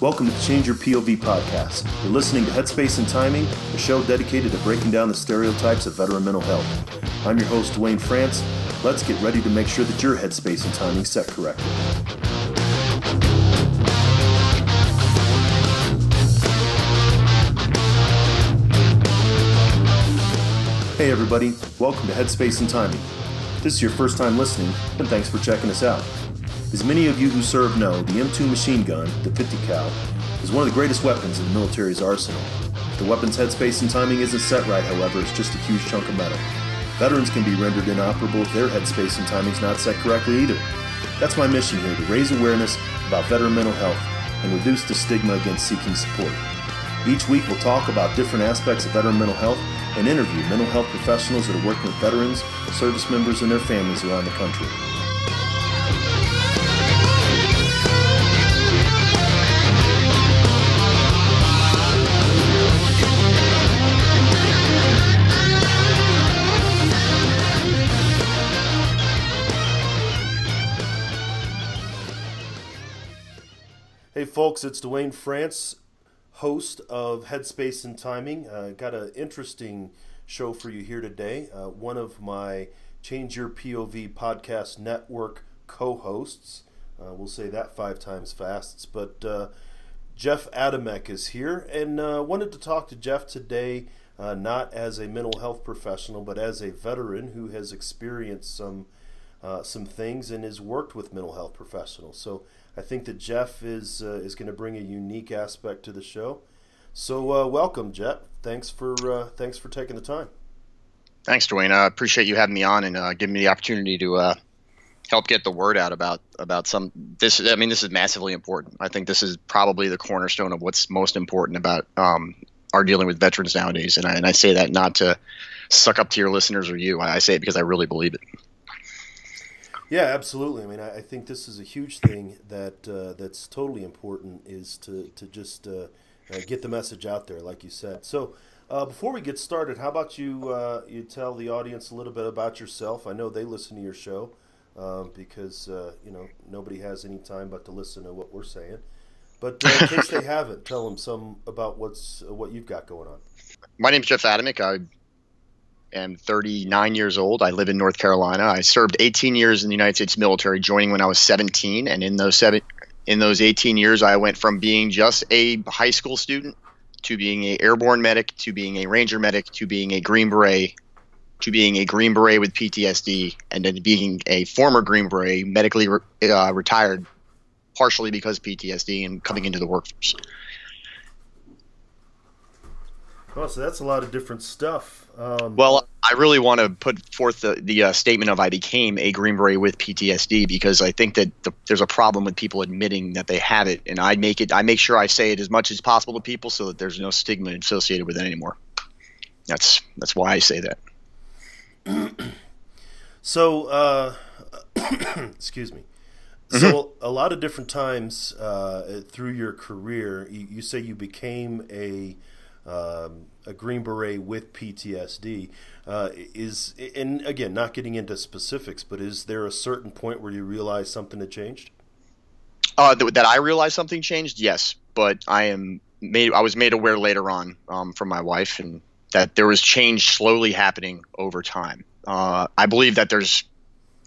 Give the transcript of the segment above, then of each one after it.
Welcome to the Change Your POV podcast. You're listening to Headspace and Timing, a show dedicated to breaking down the stereotypes of veteran mental health. I'm your host, Dwayne France. Let's get ready to make sure that your headspace and timing set correctly. Hey, everybody. Welcome to Headspace and Timing. If this is your first time listening, and thanks for checking us out. As many of you who serve know, the M2 machine gun, the 50 cal, is one of the greatest weapons in the military's arsenal. If the weapon's headspace and timing isn't set right, however, it's just a huge chunk of metal. Veterans can be rendered inoperable if their headspace and timing's not set correctly either. That's my mission here to raise awareness about veteran mental health and reduce the stigma against seeking support. Each week, we'll talk about different aspects of veteran mental health and interview mental health professionals that are working with veterans, service members, and their families around the country. Hey, folks, it's Dwayne France, host of Headspace and Timing. Uh, got an interesting show for you here today. Uh, one of my Change Your POV podcast network co hosts, uh, we'll say that five times fast, but uh, Jeff Adamek is here and uh, wanted to talk to Jeff today. Uh, not as a mental health professional, but as a veteran who has experienced some some things and has worked with mental health professionals. So, I think that Jeff is uh, is going to bring a unique aspect to the show. So uh, welcome, Jeff. Thanks for uh, thanks for taking the time. Thanks, Dwayne. I appreciate you having me on and uh, giving me the opportunity to uh, help get the word out about about some this. I mean, this is massively important. I think this is probably the cornerstone of what's most important about um, our dealing with veterans nowadays. And I, and I say that not to suck up to your listeners or you. I say it because I really believe it. Yeah, absolutely. I mean, I, I, think this is a huge thing that uh, that's totally important is to to just uh, uh, get the message out there, like you said. So, uh, before we get started, how about you uh, you tell the audience a little bit about yourself? I know they listen to your show um, because uh, you know nobody has any time but to listen to what we're saying. But in case they haven't, tell them some about what's what you've got going on. My name's Jeff Adamick. I am 39 years old. I live in North Carolina. I served 18 years in the United States military, joining when I was 17. And in those seven, in those 18 years, I went from being just a high school student to being a airborne medic to being a ranger medic to being a Green Beret to being a Green Beret with PTSD and then being a former Green Beret, medically re- uh, retired, partially because PTSD and coming into the workforce. Oh, so that's a lot of different stuff. Um, well, I really want to put forth the, the uh, statement of I became a Green Beret with PTSD because I think that the, there's a problem with people admitting that they have it, and I make it I make sure I say it as much as possible to people so that there's no stigma associated with it anymore. That's that's why I say that. so, uh, excuse me. Mm-hmm. So a lot of different times uh, through your career, you, you say you became a um, a Green Beret with PTSD. Uh, is and again, not getting into specifics, but is there a certain point where you realize something had changed? Uh, th- that I realized something changed, yes, but I am made. I was made aware later on um, from my wife, and that there was change slowly happening over time. Uh, I believe that there's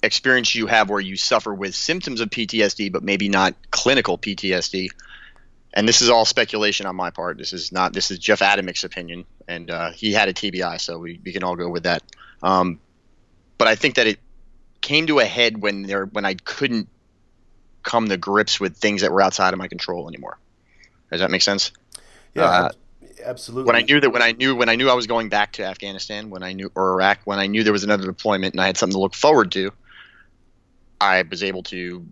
experience you have where you suffer with symptoms of PTSD, but maybe not clinical PTSD and this is all speculation on my part. This is not. This is Jeff Adamick's opinion, and uh, he had a TBI, so we, we can all go with that. Um, but I think that it came to a head when there when I couldn't come to grips with things that were outside of my control anymore. Does that make sense? Yeah, uh, absolutely. When I knew that, when I knew when I knew I was going back to Afghanistan, when I knew or Iraq, when I knew there was another deployment and I had something to look forward to, I was able to, you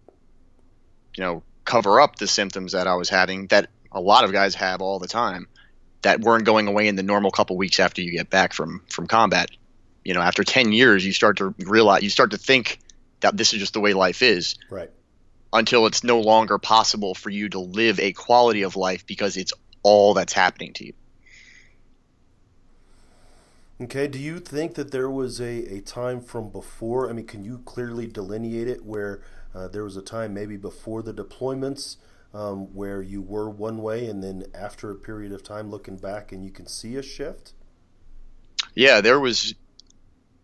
know, cover up the symptoms that I was having that a lot of guys have all the time that weren't going away in the normal couple weeks after you get back from from combat. You know, after 10 years, you start to realize, you start to think that this is just the way life is. Right. Until it's no longer possible for you to live a quality of life because it's all that's happening to you. Okay, do you think that there was a, a time from before? I mean, can you clearly delineate it where uh, there was a time maybe before the deployments um, where you were one way, and then after a period of time looking back, and you can see a shift? Yeah, there was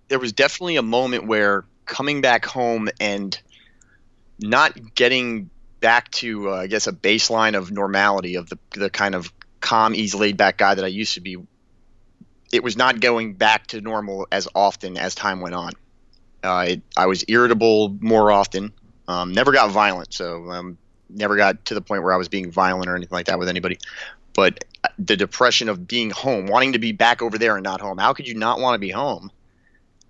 there was definitely a moment where coming back home and not getting back to uh, I guess a baseline of normality of the the kind of calm, easy, laid back guy that I used to be. It was not going back to normal as often as time went on. Uh, it, I was irritable more often. Um, never got violent, so um, never got to the point where I was being violent or anything like that with anybody. But the depression of being home, wanting to be back over there and not home. How could you not want to be home?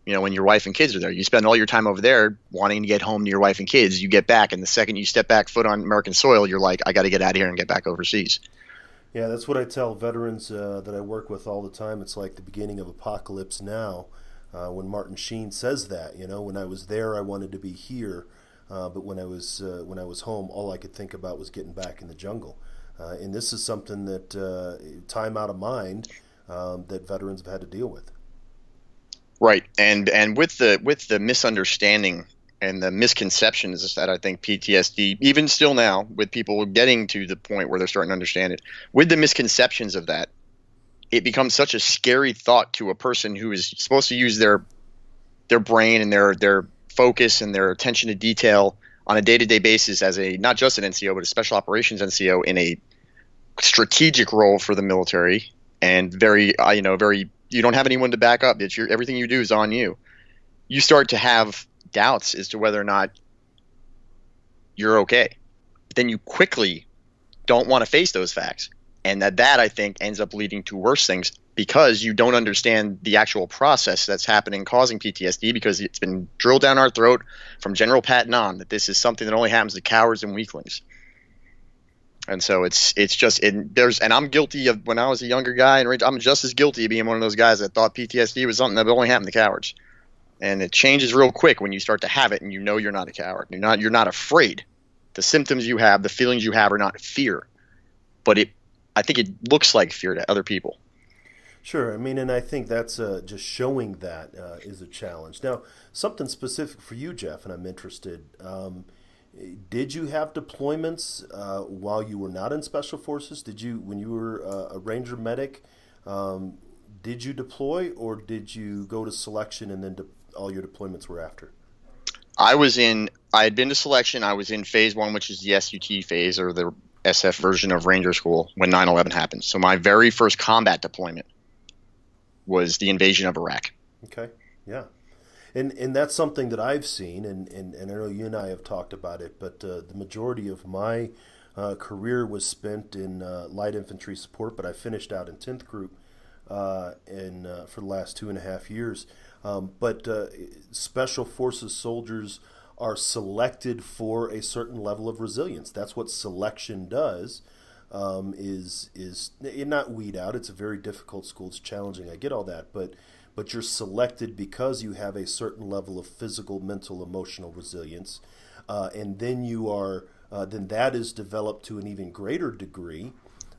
You know, when your wife and kids are there, you spend all your time over there wanting to get home to your wife and kids. You get back, and the second you step back foot on American soil, you're like, I got to get out of here and get back overseas. Yeah, that's what I tell veterans uh, that I work with all the time. It's like the beginning of apocalypse now. Uh, when Martin Sheen says that, you know, when I was there, I wanted to be here. Uh, but when I was uh, when I was home, all I could think about was getting back in the jungle. Uh, and this is something that uh, time out of mind um, that veterans have had to deal with. Right, and and with the with the misunderstanding and the misconceptions that I think PTSD, even still now, with people getting to the point where they're starting to understand it, with the misconceptions of that, it becomes such a scary thought to a person who is supposed to use their their brain and their their focus and their attention to detail on a day-to-day basis as a not just an NCO but a special operations NCO in a strategic role for the military and very uh, you know very you don't have anyone to back up. It's your everything you do is on you. You start to have doubts as to whether or not you're okay. But then you quickly don't want to face those facts. And that that I think ends up leading to worse things because you don't understand the actual process that's happening causing PTSD because it's been drilled down our throat from General Patton on that this is something that only happens to cowards and weaklings. And so it's it's just there's and I'm guilty of when I was a younger guy and I'm just as guilty of being one of those guys that thought PTSD was something that only happened to cowards. And it changes real quick when you start to have it and you know you're not a coward. You're not you're not afraid. The symptoms you have, the feelings you have are not fear. But it I think it looks like fear to other people. Sure. I mean, and I think that's uh, just showing that uh, is a challenge. Now, something specific for you, Jeff, and I'm interested. Um, did you have deployments uh, while you were not in special forces? Did you, when you were uh, a ranger medic, um, did you deploy, or did you go to selection and then de- all your deployments were after? I was in. I had been to selection. I was in phase one, which is the SUT phase or the SF version of Ranger School when 9 11 happened. So my very first combat deployment was the invasion of Iraq. Okay, yeah. And, and that's something that I've seen, and, and, and I know you and I have talked about it, but uh, the majority of my uh, career was spent in uh, light infantry support, but I finished out in 10th Group uh, in, uh, for the last two and a half years. Um, but uh, special forces soldiers are selected for a certain level of resilience. That's what selection does. Um, is is not weed out. It's a very difficult school. It's challenging. I get all that, but but you're selected because you have a certain level of physical, mental, emotional resilience, uh, and then you are uh, then that is developed to an even greater degree.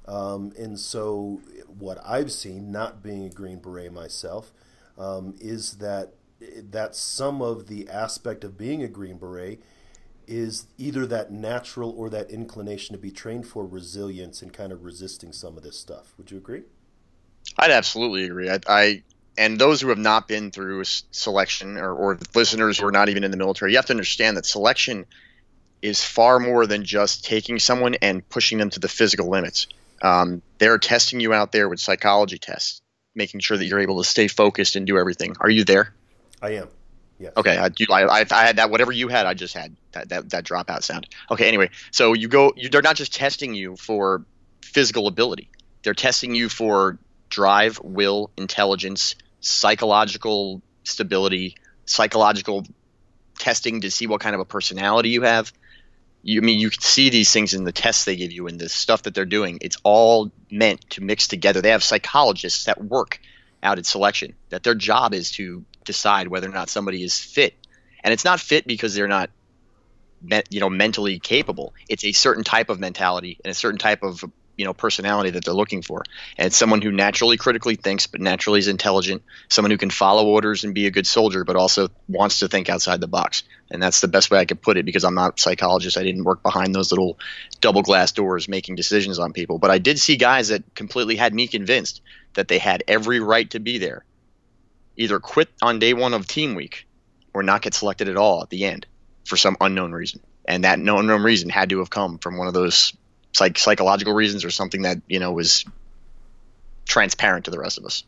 Um, and so, what I've seen, not being a Green Beret myself, um, is that that some of the aspect of being a Green Beret is either that natural or that inclination to be trained for resilience and kind of resisting some of this stuff. Would you agree? I'd absolutely agree. I, I and those who have not been through selection or, or listeners who are not even in the military, you have to understand that selection is far more than just taking someone and pushing them to the physical limits. Um, they're testing you out there with psychology tests, making sure that you're able to stay focused and do everything. Are you there? I am. Yes. Okay. I, do, I, I, had that. Whatever you had, I just had that, that, that dropout sound. Okay. Anyway, so you go. You, they're not just testing you for physical ability. They're testing you for drive, will, intelligence, psychological stability, psychological testing to see what kind of a personality you have. You, I mean, you can see these things in the tests they give you and the stuff that they're doing. It's all meant to mix together. They have psychologists that work out at selection that their job is to decide whether or not somebody is fit. And it's not fit because they're not you know mentally capable. It's a certain type of mentality and a certain type of you know personality that they're looking for. And it's someone who naturally critically thinks but naturally is intelligent. Someone who can follow orders and be a good soldier but also wants to think outside the box. And that's the best way i could put it because i'm not a psychologist. I didn't work behind those little double glass doors making decisions on people. But i did see guys that completely had me convinced that they had every right to be there either quit on day one of team week or not get selected at all at the end for some unknown reason and that unknown reason had to have come from one of those psych- psychological reasons or something that you know was transparent to the rest of us.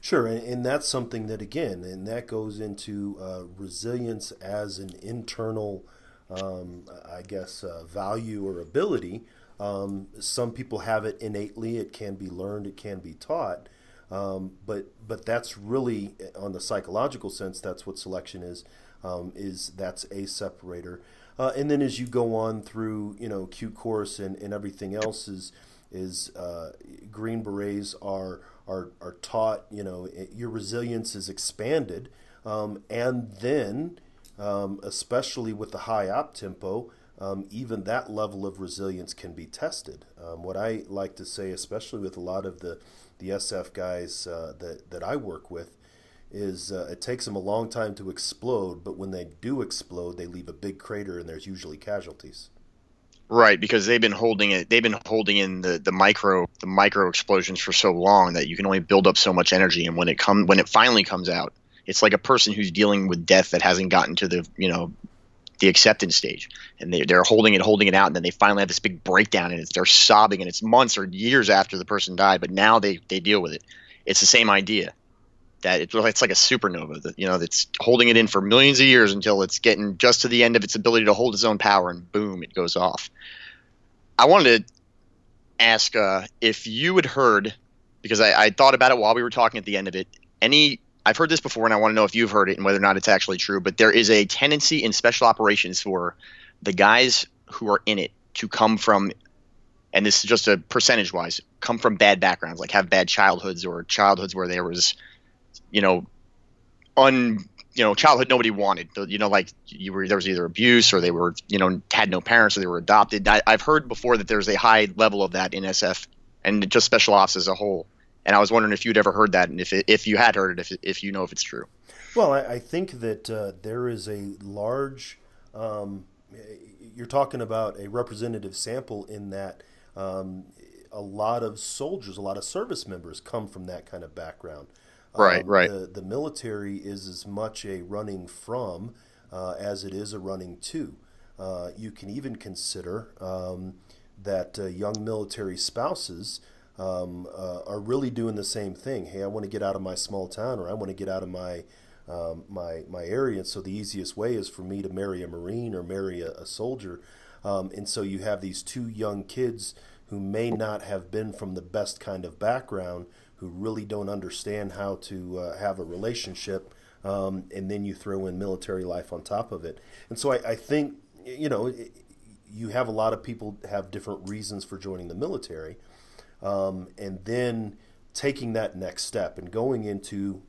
Sure, and, that's something that again, and that goes into uh, resilience as an internal, um, I guess, uh, value or ability. Um, some people have it innately; it can be learned, it can be taught. Um, but but that's really on the psychological sense. That's what selection is. Um, is that's a separator. Uh, and then as you go on through, you know, Q course and, and everything else is is uh, Green Berets are are are taught. You know, your resilience is expanded, um, and then um, especially with the high op tempo. Um, even that level of resilience can be tested. Um, what I like to say, especially with a lot of the, the SF guys uh, that, that I work with, is uh, it takes them a long time to explode, but when they do explode, they leave a big crater, and there's usually casualties. Right, because they've been holding it. They've been holding in the, the micro the micro explosions for so long that you can only build up so much energy, and when it come when it finally comes out, it's like a person who's dealing with death that hasn't gotten to the you know the acceptance stage, and they they're holding it, holding it out, and then they finally have this big breakdown, and it's, they're sobbing, and it's months or years after the person died, but now they they deal with it. It's the same idea that it's like a supernova that you know that's holding it in for millions of years until it's getting just to the end of its ability to hold its own power and boom it goes off. I wanted to ask uh, if you had heard because I, I, thought about it while we were talking at the end of it any i've heard this before and i want to know if you've heard it and whether or not it's actually true but there is a tendency in special operations for the guys who are in it to come from and this is just a percentage wise come from bad backgrounds like have bad childhoods or childhoods where there was you know, un you know childhood nobody wanted. You know, like you were there was either abuse or they were you know had no parents or they were adopted. I, have heard before that there's a high level of that in SF and just special ops as a whole. And I was wondering if you'd ever heard that, and if it, if you had heard it, if if you know if it's true. Well, I, I think that uh, there is a large. Um, you're talking about a representative sample in that um, a lot of soldiers, a lot of service members come from that kind of background. Right, um, right. The, the military is as much a running from uh, as it is a running to. Uh, you can even consider um, that uh, young military spouses um, uh, are really doing the same thing. Hey, I want to get out of my small town, or I want to get out of my um, my my area. And so the easiest way is for me to marry a Marine or marry a, a soldier. Um, and so you have these two young kids who may not have been from the best kind of background who really don't understand how to uh, have a relationship, um, and then you throw in military life on top of it. And so I, I think, you know, you have a lot of people have different reasons for joining the military, um, and then taking that next step and going into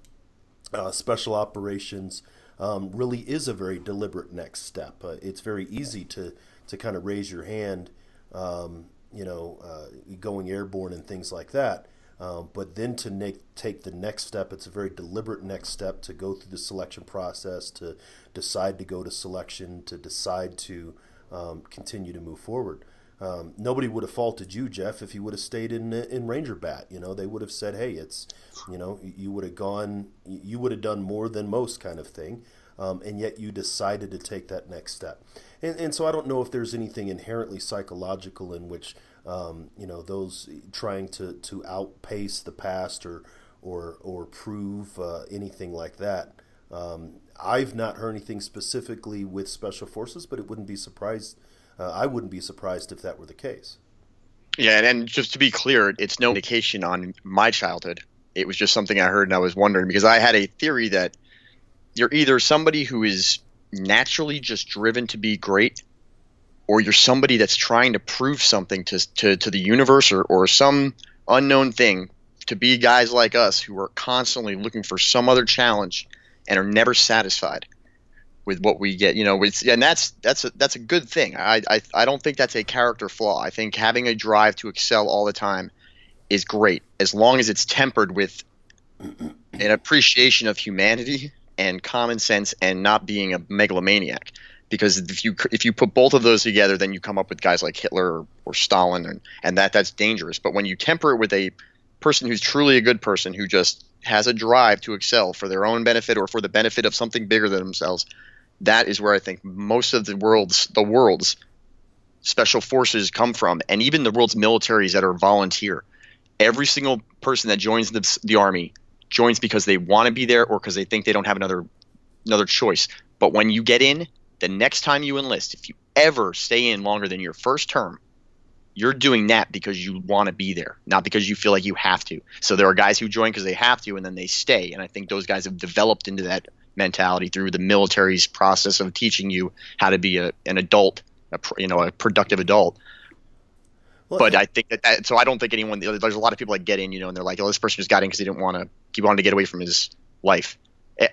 uh, special operations um, really is a very deliberate next step. Uh, it's very easy to to kind of raise your hand, um, you know, uh, going airborne and things like that. Um, but then to take the next step, it's a very deliberate next step to go through the selection process, to decide to go to selection, to decide to um, continue to move forward. Um, nobody would have faulted you, Jeff, if you would have stayed in in Ranger Bat. You know, they would have said, "Hey, it's you know, you would have gone, you would have done more than most, kind of thing." Um, and yet you decided to take that next step. And, and so I don't know if there's anything inherently psychological in which um, you know those trying to, to outpace the past or or or prove uh, anything like that. Um, I've not heard anything specifically with special forces, but it wouldn't be surprised. Uh, I wouldn't be surprised if that were the case. Yeah, and just to be clear, it's no indication on my childhood. It was just something I heard and I was wondering because I had a theory that you're either somebody who is naturally just driven to be great or you're somebody that's trying to prove something to, to, to the universe or, or some unknown thing to be guys like us who are constantly looking for some other challenge and are never satisfied with what we get you know and that's that's a, that's a good thing. I, I i don't think that's a character flaw. I think having a drive to excel all the time is great as long as it's tempered with an appreciation of humanity and common sense and not being a megalomaniac. Because if you if you put both of those together, then you come up with guys like Hitler or, or Stalin, and, and that that's dangerous. But when you temper it with a person who's truly a good person who just has a drive to excel for their own benefit or for the benefit of something bigger than themselves, that is where I think most of the world's the world's special forces come from, and even the world's militaries that are volunteer. Every single person that joins the, the army joins because they want to be there or because they think they don't have another another choice. But when you get in, the next time you enlist, if you ever stay in longer than your first term, you're doing that because you want to be there, not because you feel like you have to. So there are guys who join because they have to and then they stay. And I think those guys have developed into that mentality through the military's process of teaching you how to be a, an adult, a, you know, a productive adult. Well, but I think that, that, so I don't think anyone there's a lot of people that get in, you know, and they're like, oh, this person just got in because he didn't want to he wanted to get away from his life.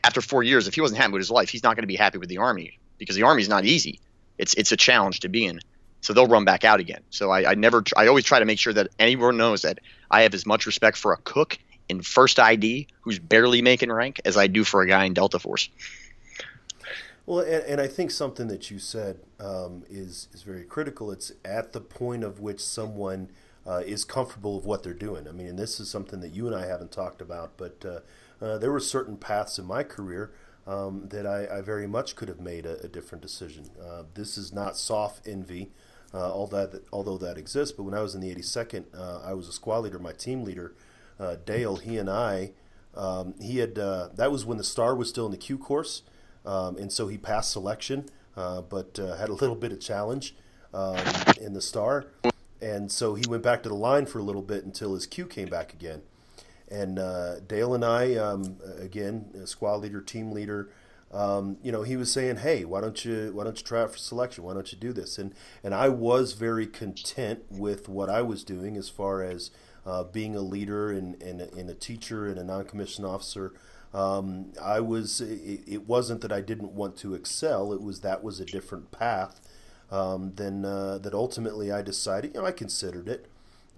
After four years, if he wasn't happy with his life, he's not going to be happy with the army because the army's not easy. It's it's a challenge to be in. So they'll run back out again. So I, I never I always try to make sure that anyone knows that I have as much respect for a cook in first ID who's barely making rank as I do for a guy in Delta Force. Well, and, and I think something that you said um, is is very critical. It's at the point of which someone uh, is comfortable with what they're doing. I mean, and this is something that you and I haven't talked about, but uh, uh, there were certain paths in my career um, that I, I, very much could have made a, a different decision. Uh, this is not SOF envy, uh, all that, although that exists. But when I was in the 82nd, uh, I was a squad leader. My team leader, uh, Dale, he and I, um, he had uh, that was when the star was still in the Q course, um, and so he passed selection, uh, but had a little bit of challenge um, in the star, and so he went back to the line for a little bit until his Q came back again. And uh, Dale and I, um, again, squad leader, team leader, um, you know, he was saying, "Hey, why don't you why don't you try out for selection? Why don't you do this?" And and I was very content with what I was doing as far as uh, being a leader and, and, and, a teacher and a non-commissioned officer. Um, I was. It, it, wasn't that I didn't want to excel. It was that was a different path. Um, than uh, that ultimately I decided. You know, I considered it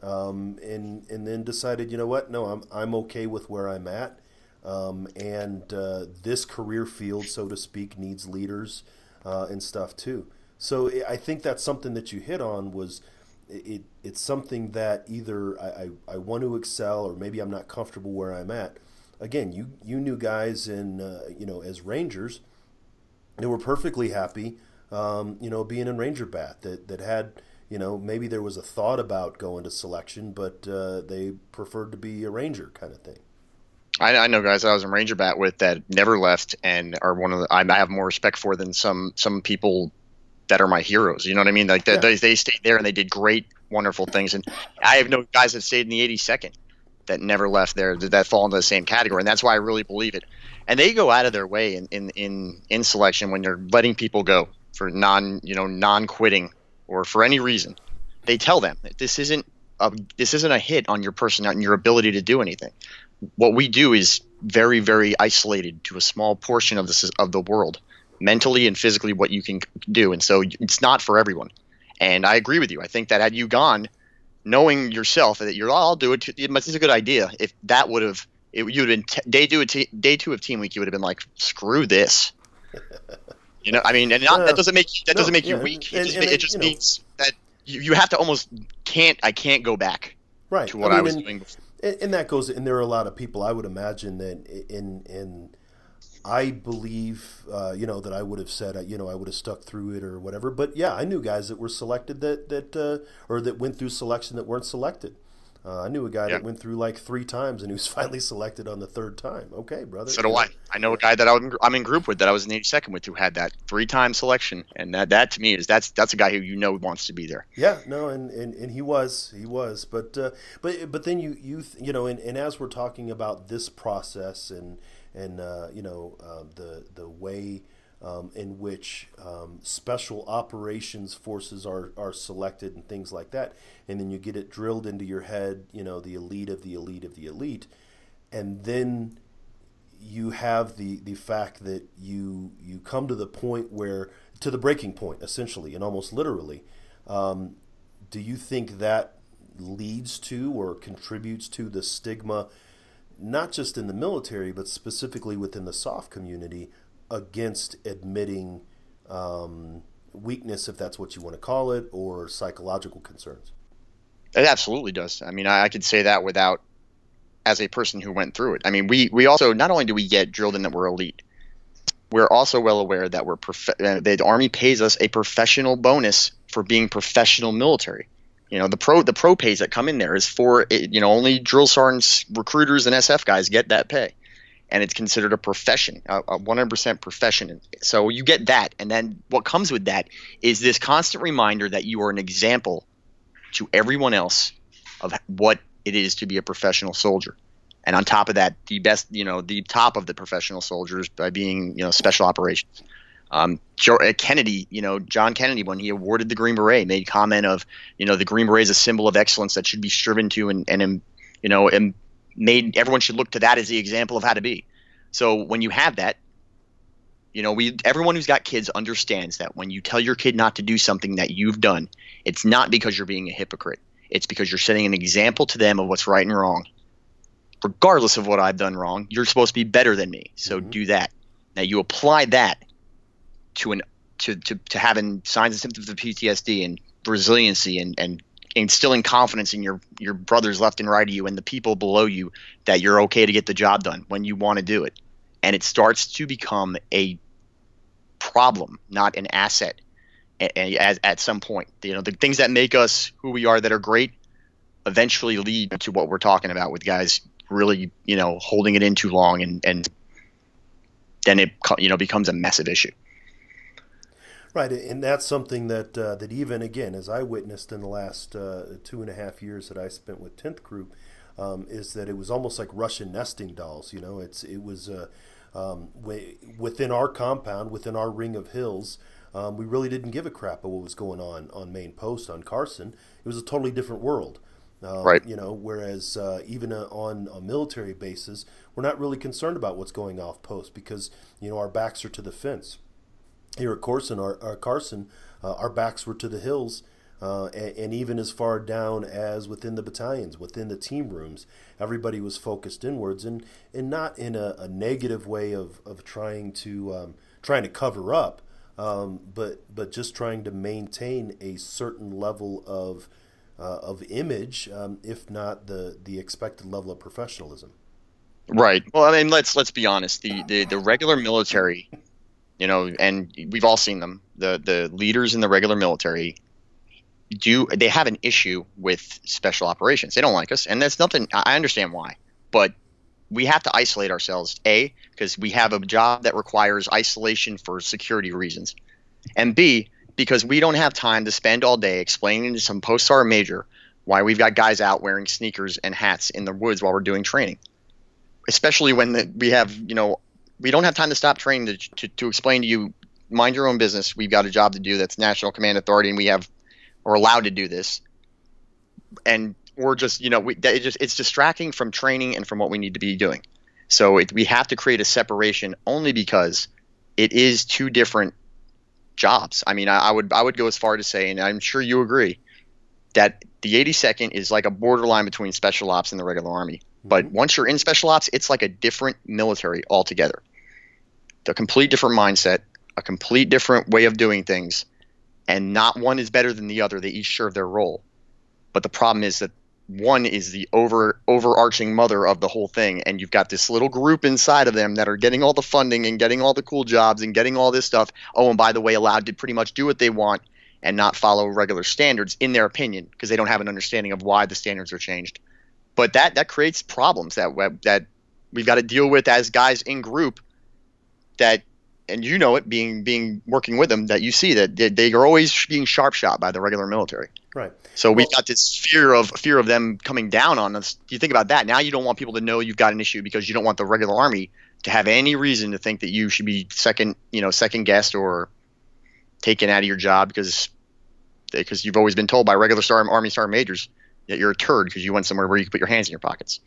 um, and and then decided, you know what? No, I'm I'm okay with where I'm at, um, and uh, this career field, so to speak, needs leaders uh, and stuff too. So I think that's something that you hit on was it, it's something that either I, I, I, want to excel or maybe I'm not comfortable where I'm at. Again, you you knew guys in uh, you know as Rangers, they were perfectly happy, um, you know, being in Ranger Bat that that had you know, maybe there was a thought about going to selection, but uh, they preferred to be a ranger kind of thing. I, I, know guys I was in ranger bat with that never left and are one of the I have more respect for than some some people that are my heroes. You know what I mean? Like they, yeah. they, they stayed there and they did great, wonderful things. And I have no guys that stayed in the 82nd that never left there that fall into the same category, and that's why I really believe it. And they go out of their way in in in, in selection when you're letting people go for non you know non quitting or for any reason, they tell them that this isn't a, this isn't a hit on your person and your ability to do anything. What we do is very very isolated to a small portion of this of the world, mentally and physically what you can do, and so it's not for everyone. And I agree with you. I think that had you gone, knowing yourself that you're, oh, I'll do it. It's a good idea. If that would have, you'd have been t- day two, t- day two of team week. You would have been like, screw this. You know, I mean, and not, uh, that doesn't make that no, doesn't make yeah, you weak. It and, just, and, it just means know. that you, you have to almost can't. I can't go back right to what I, mean, I was doing before. And that goes, and there are a lot of people. I would imagine that in in. I believe, uh, you know, that I would have said, uh, you know, I would have stuck through it or whatever. But yeah, I knew guys that were selected that that uh, or that went through selection that weren't selected. Uh, I knew a guy yeah. that went through like three times and he was finally selected on the third time. Okay, brother. So do I. I know a guy that I'm in group with that I was in 82nd with who had that three time selection, and that that to me is that's that's a guy who you know wants to be there. Yeah, no, and, and, and he was he was, but uh, but but then you you you know, and, and as we're talking about this process and and uh, you know uh, the the way um, in which um, special operations forces are, are selected and things like that. And then you get it drilled into your head, you know, the elite of the elite of the elite. And then you have the, the fact that you you come to the point where to the breaking point essentially and almost literally. Um, do you think that leads to or contributes to the stigma, not just in the military but specifically within the SOF community against admitting um, weakness, if that's what you want to call it, or psychological concerns. It absolutely does. I mean, I, I could say that without, as a person who went through it. I mean, we we also not only do we get drilled in that we're elite, we're also well aware that we're prof- uh, the army pays us a professional bonus for being professional military. You know, the pro the pro pays that come in there is for you know only drill sergeants, recruiters, and SF guys get that pay and it's considered a profession, a, 100% profession. So you get that, and then what comes with that is this constant reminder that you are an example to everyone else of what it is to be a professional soldier. And on top of that, the best, you know, the top of the professional soldiers by being, you know, special operations. Um, uh, Kennedy, you know, John Kennedy, when he awarded the Green Beret, made comment of, you know, the Green Beret is a symbol of excellence that should be striven to and, and you know, and made everyone should look to that as the example of how to be. So when you have that, you know, we everyone who's got kids understands that when you tell your kid not to do something that you've done, it's not because you're being a hypocrite. It's because you're setting an example to them of what's right and wrong. Regardless of what I've done wrong, you're supposed to be better than me. So mm-hmm. do that. Now you apply that to an to, to, to having signs and symptoms of PTSD and resiliency and, and instilling confidence in your your brothers left and right of you and the people below you that you're okay to get the job done when you want to do it. And it starts to become a problem not an asset at, at some point. You know the things that make us who we are that are great eventually lead to what we're talking about with guys really you know holding it in too long and and then it you know becomes a massive issue Right, and that's something that uh, that even again, as I witnessed in the last uh, two and a half years that I spent with Tenth Group, um, is that it was almost like Russian nesting dolls. You know, it's it was uh, um, within our compound, within our ring of hills. Um, we really didn't give a crap about what was going on on main post on Carson. It was a totally different world. Um, right. You know, whereas uh, even uh, on a military basis, we're not really concerned about what's going off post because you know our backs are to the fence here at Carson, our, our Carson, uh, our backs were to the hills, uh, and, and, even as far down as within the battalions, within the team rooms, everybody was focused inwards, and and not in a, a negative way of, of trying to um, trying to cover up, um, but but just trying to maintain a certain level of uh, of image, um, if not the the expected level of professionalism. Right. Well, I mean, let's let's be honest. The the, the regular military you know, and we've all seen them. The the leaders in the regular military do they have an issue with special operations. They don't like us, and that's nothing. I understand why, but we have to isolate ourselves. A because we have a job that requires isolation for security reasons, and B because we don't have time to spend all day explaining to some post sergeant major why we've got guys out wearing sneakers and hats in the woods while we're doing training especially when the, we have you know we don't have time to stop training to, to, to explain to you mind your own business. We've got a job to do that's national command authority, and we have we're allowed to do this. And we're just you know we it just it's distracting from training and from what we need to be doing. So it, we have to create a separation only because it is two different jobs. I mean, I, I would I would go as far to say, and I'm sure you agree, that the 82nd is like a borderline between special ops and the regular army. But mm-hmm. once you're in special ops, it's like a different military altogether a complete different mindset, a complete different way of doing things, and not one is better than the other. They each serve their role. But the problem is that one is the over overarching mother of the whole thing, and you've got this little group inside of them that are getting all the funding and getting all the cool jobs and getting all this stuff. Oh, and by the way, allowed to pretty much do what they want and not follow regular standards in their opinion because they don't have an understanding of why the standards are changed. but that that creates problems that that we've got to deal with as guys in group that and you know it being being working with them that you see that they, they are always being sharp shot by the regular military. Right. So well, we've got this fear of fear of them coming down on us. You think about that. Now you don't want people to know you've got an issue because you don't want the regular army to have any reason to think that you should be second you know second guessed or taken out of your job because because you've always been told by regular star army star majors that you're a turd because you went somewhere where you can put your hands in your pockets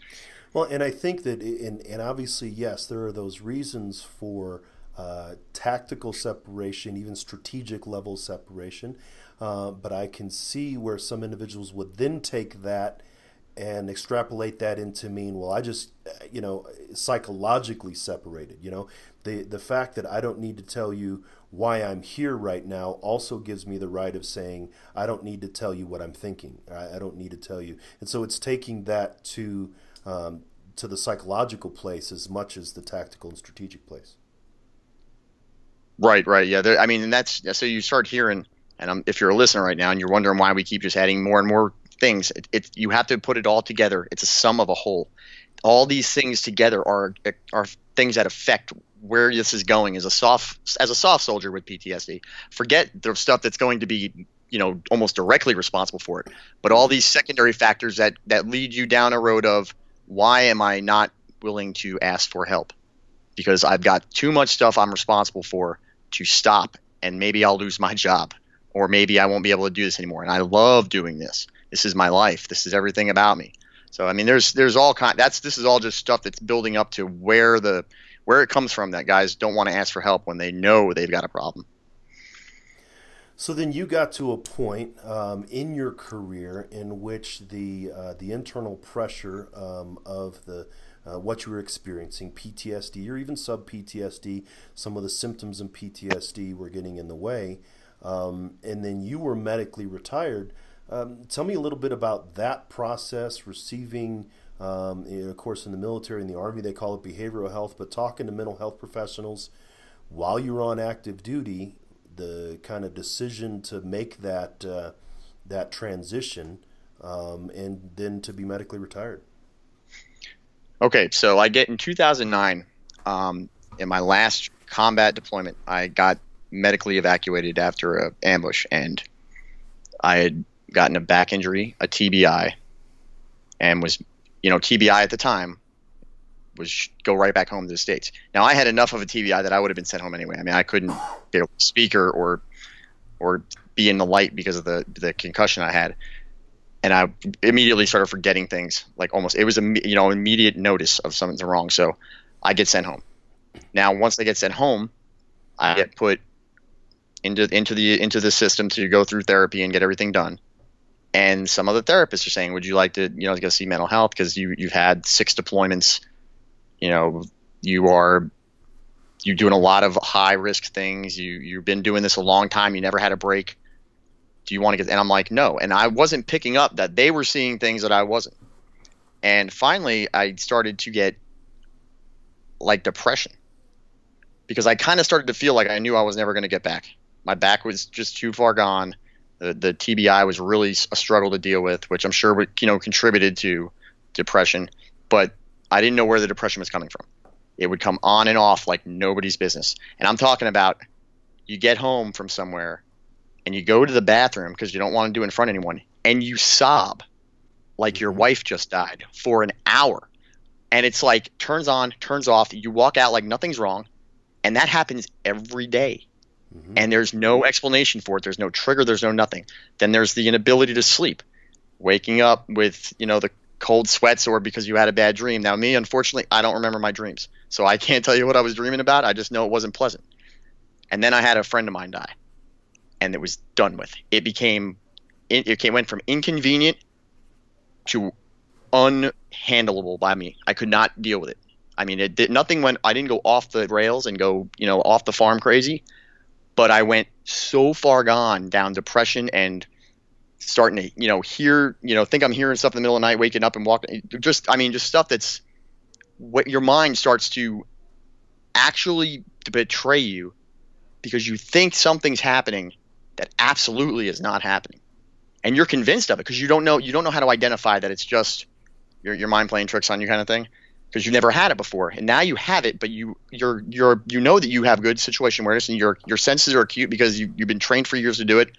well and i think that in, and obviously yes there are those reasons for uh, tactical separation, even strategic level separation. Uh, but I can see where some individuals would then take that and extrapolate that into mean, well, I just, you know, psychologically separated. You know, the the fact that I don't need to tell you why I'm here right now also gives me the right of saying I don't need to tell you what I'm thinking. I, I don't need to tell you, and so it's taking that to um, to the psychological place as much as the tactical and strategic place. Right, right, yeah. There, I mean, and that's so you start hearing, and um, if you're a listener right now and you're wondering why we keep just adding more and more things, it, it, you have to put it all together. It's a sum of a whole. All these things together are are things that affect where this is going as a SOF as a SOF soldier with PTSD. Forget the stuff that's going to be you know almost directly responsible for it, but all these secondary factors that that lead you down a road of why am I not willing to ask for help? Because I've got too much stuff I'm responsible for to stop and maybe I'll lose my job or maybe I won't be able to do this anymore. And I love doing this. This is my life. This is everything about me. So I mean, there's there's all kind. That's this is all just stuff that's building up to where the where it comes from that guys don't want to ask for help when they know they've got a problem. So then you got to a point um, in your career in which the uh, the internal pressure um, of the uh, what you were experiencing, PTSD or even sub PTSD, some of the symptoms in PTSD were getting in the way, um, and then you were medically retired. Um, tell me a little bit about that process, receiving, um, of course, in the military and the army, they call it behavioral health, but talking to mental health professionals while you're on active duty, the kind of decision to make that uh, that transition, um, and then to be medically retired. Okay, so I get in 2009, um, in my last combat deployment, I got medically evacuated after an ambush, and I had gotten a back injury, a TBI, and was, you know, TBI at the time was go right back home to the states. Now I had enough of a TBI that I would have been sent home anyway. I mean, I couldn't be a speaker or or be in the light because of the the concussion I had and I immediately started forgetting things. Like almost, it was a you know immediate notice of something's wrong. So I get sent home. Now, once I get sent home, I get put into into the into the system to go through therapy and get everything done. And some other therapists are saying, "Would you like to you know go see mental health because you you've had six deployments, you know, you are." You're doing a lot of high risk things. You you've been doing this a long time. You never had a break do you want to get and i'm like no and i wasn't picking up that they were seeing things that i wasn't and finally i started to get like depression because i kind of started to feel like i knew i was never going to get back my back was just too far gone the, the tbi was really a struggle to deal with which i'm sure would you know contributed to depression but i didn't know where the depression was coming from. It would come on and off like nobody's business. And i'm talking about you get home from somewhere and you go to the bathroom because you don't want to do it in front of anyone and you sob like your mm-hmm. wife just died for an hour. And it's like turns on turns off you walk out like nothing's wrong and that happens every day. Mm-hmm. and there's no explanation for it. There's no trigger. There's no nothing. Then there's the inability to sleep. Waking up with you know the cold sweats or because you had a bad dream now me unfortunately i don't remember my dreams so i can't tell you what i was dreaming about i just know it wasn't pleasant and then i had a friend of mine die and it was done with. It became it went from inconvenient to unhandleable by me. I could not deal with it. I mean, it did nothing went. I didn't go off the rails and go you know off the farm crazy, but I went so far gone down depression and starting to you know hear you know think I'm hearing stuff in the middle of the night, waking up and walking. Just I mean, just stuff that's what your mind starts to actually betray you because you think something's happening that absolutely is not happening and you're convinced of it because you don't know you don't know how to identify that it's just your, your mind playing tricks on you kind of thing because you've never had it before and now you have it but you you're you're you know that you have good situation awareness and your your senses are acute because you, you've been trained for years to do it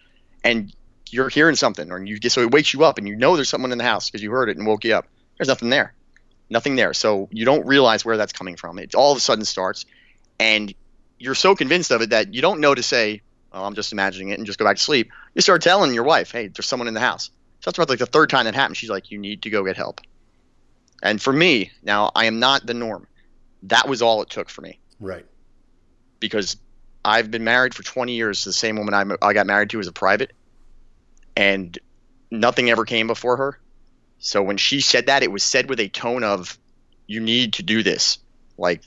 and you're hearing something or you get so it wakes you up and you know there's someone in the house because you heard it and woke you up. There's nothing there. Nothing there. So you don't realize where that's coming from. It all of a sudden starts and you're so convinced of it that you don't know to say oh, i'm just imagining it and just go back to sleep. You start telling your wife hey there's someone in the house. So that's about like the third time that happened. She's like you need to go get help. And for me, now I am not the norm. That was all it took for me. Right. Because I've been married for 20 years. To the same woman I, I got married to as a private, and nothing ever came before her. So when she said that, it was said with a tone of, "You need to do this." Like,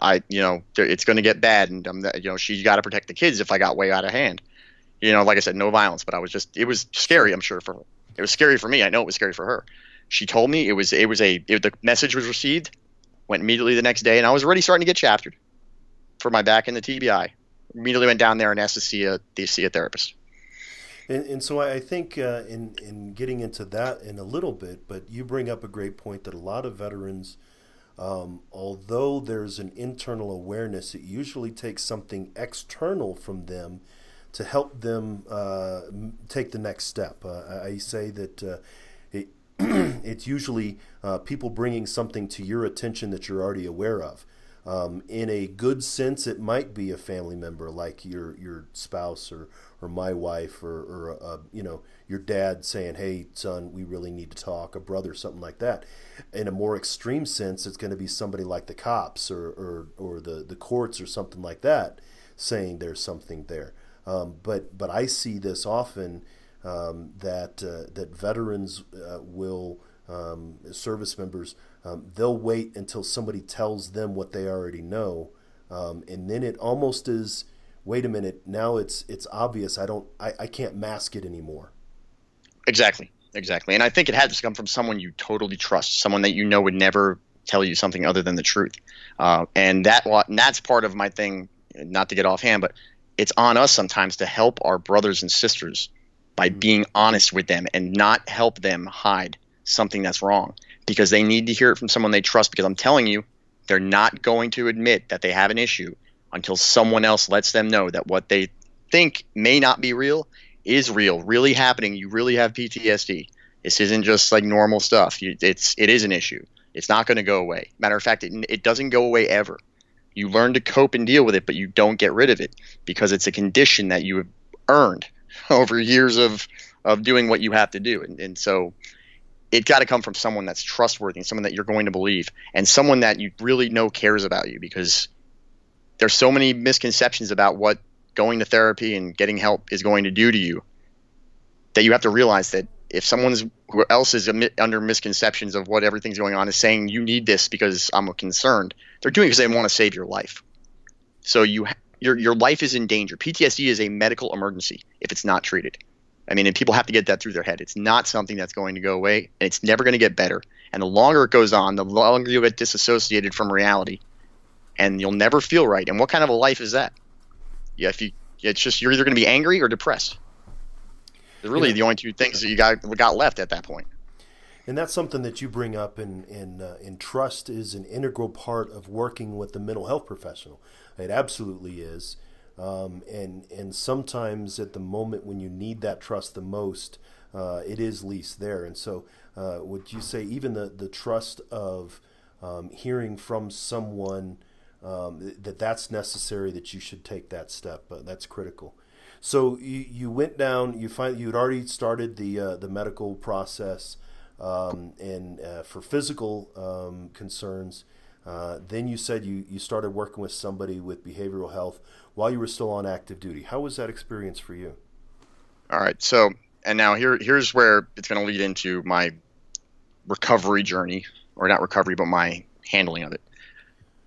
I, you know, it's going to get bad, and I'm, you know, she's got to protect the kids if I got way out of hand. You know, like I said, no violence, but I was just, it was scary. I'm sure for her. It was scary for me. I know it was scary for her. She told me it was it was a it, the message was received, went immediately the next day, and I was already starting to get chaptered for my back in the TBI. Immediately went down there and asked to see a to see a therapist. And, and so I think uh, in in getting into that in a little bit, but you bring up a great point that a lot of veterans, um, although there's an internal awareness, it usually takes something external from them to help them uh, take the next step. Uh, I say that uh, it's usually uh, people bringing something to your attention that you're already aware of. Um, in a good sense, it might be a family member like your your spouse or, or my wife or, or uh, you know your dad saying, "Hey, son, we really need to talk." A brother, something like that. In a more extreme sense, it's going to be somebody like the cops or, or, or the the courts or something like that saying there's something there. Um, but but I see this often um, that uh, that veterans uh, will um, service members um, they'll wait until somebody tells them what they already know, um, and then it almost is wait a minute now it's it's obvious I don't I, I can't mask it anymore. Exactly, exactly, and I think it has to come from someone you totally trust, someone that you know would never tell you something other than the truth, uh, and that and that's part of my thing. Not to get offhand, but it's on us sometimes to help our brothers and sisters by mm-hmm. being honest with them and not help them hide something that's wrong because they need to hear it from someone they trust because I'm telling you they're not going to admit that they have an issue until someone else lets them know that what they think may not be real is real, really happening. You really have PTSD. This isn't just like normal stuff. It's it is an issue. It's not going to go away. Matter of fact, it, it doesn't go away ever. You learn to cope and deal with it, but you don't get rid of it because it's a condition that you have earned over years of of doing what you have to do, and, and so it got to come from someone that's trustworthy, and someone that you're going to believe, and someone that you really know cares about you because there's so many misconceptions about what going to therapy and getting help is going to do to you that you have to realize that if someone else is under misconceptions of what everything's going on is saying you need this because I'm concerned, they're doing it because they want to save your life. So you your your life is in danger. PTSD is a medical emergency if it's not treated. I mean, and people have to get that through their head. It's not something that's going to go away, and it's never going to get better. And the longer it goes on, the longer you'll get disassociated from reality, and you'll never feel right. And what kind of a life is that? Yeah, if you, it's just you're either going to be angry or depressed. They're really yeah. the only two things that you got got left at that point. And that's something that you bring up in in uh, in trust is an integral part of working with the mental health professional. It absolutely is. Um, and and sometimes at the moment when you need that trust the most, uh, it is least there. And so, uh, would you say even the the trust of um, hearing from someone um, that that's necessary that you should take that step? Uh, that's critical. So you, you went down. You find you'd already started the uh, the medical process, um, and uh, for physical um, concerns. Uh, then you said you, you started working with somebody with behavioral health while you were still on active duty. How was that experience for you? All right. So, and now here here's where it's going to lead into my recovery journey, or not recovery, but my handling of it.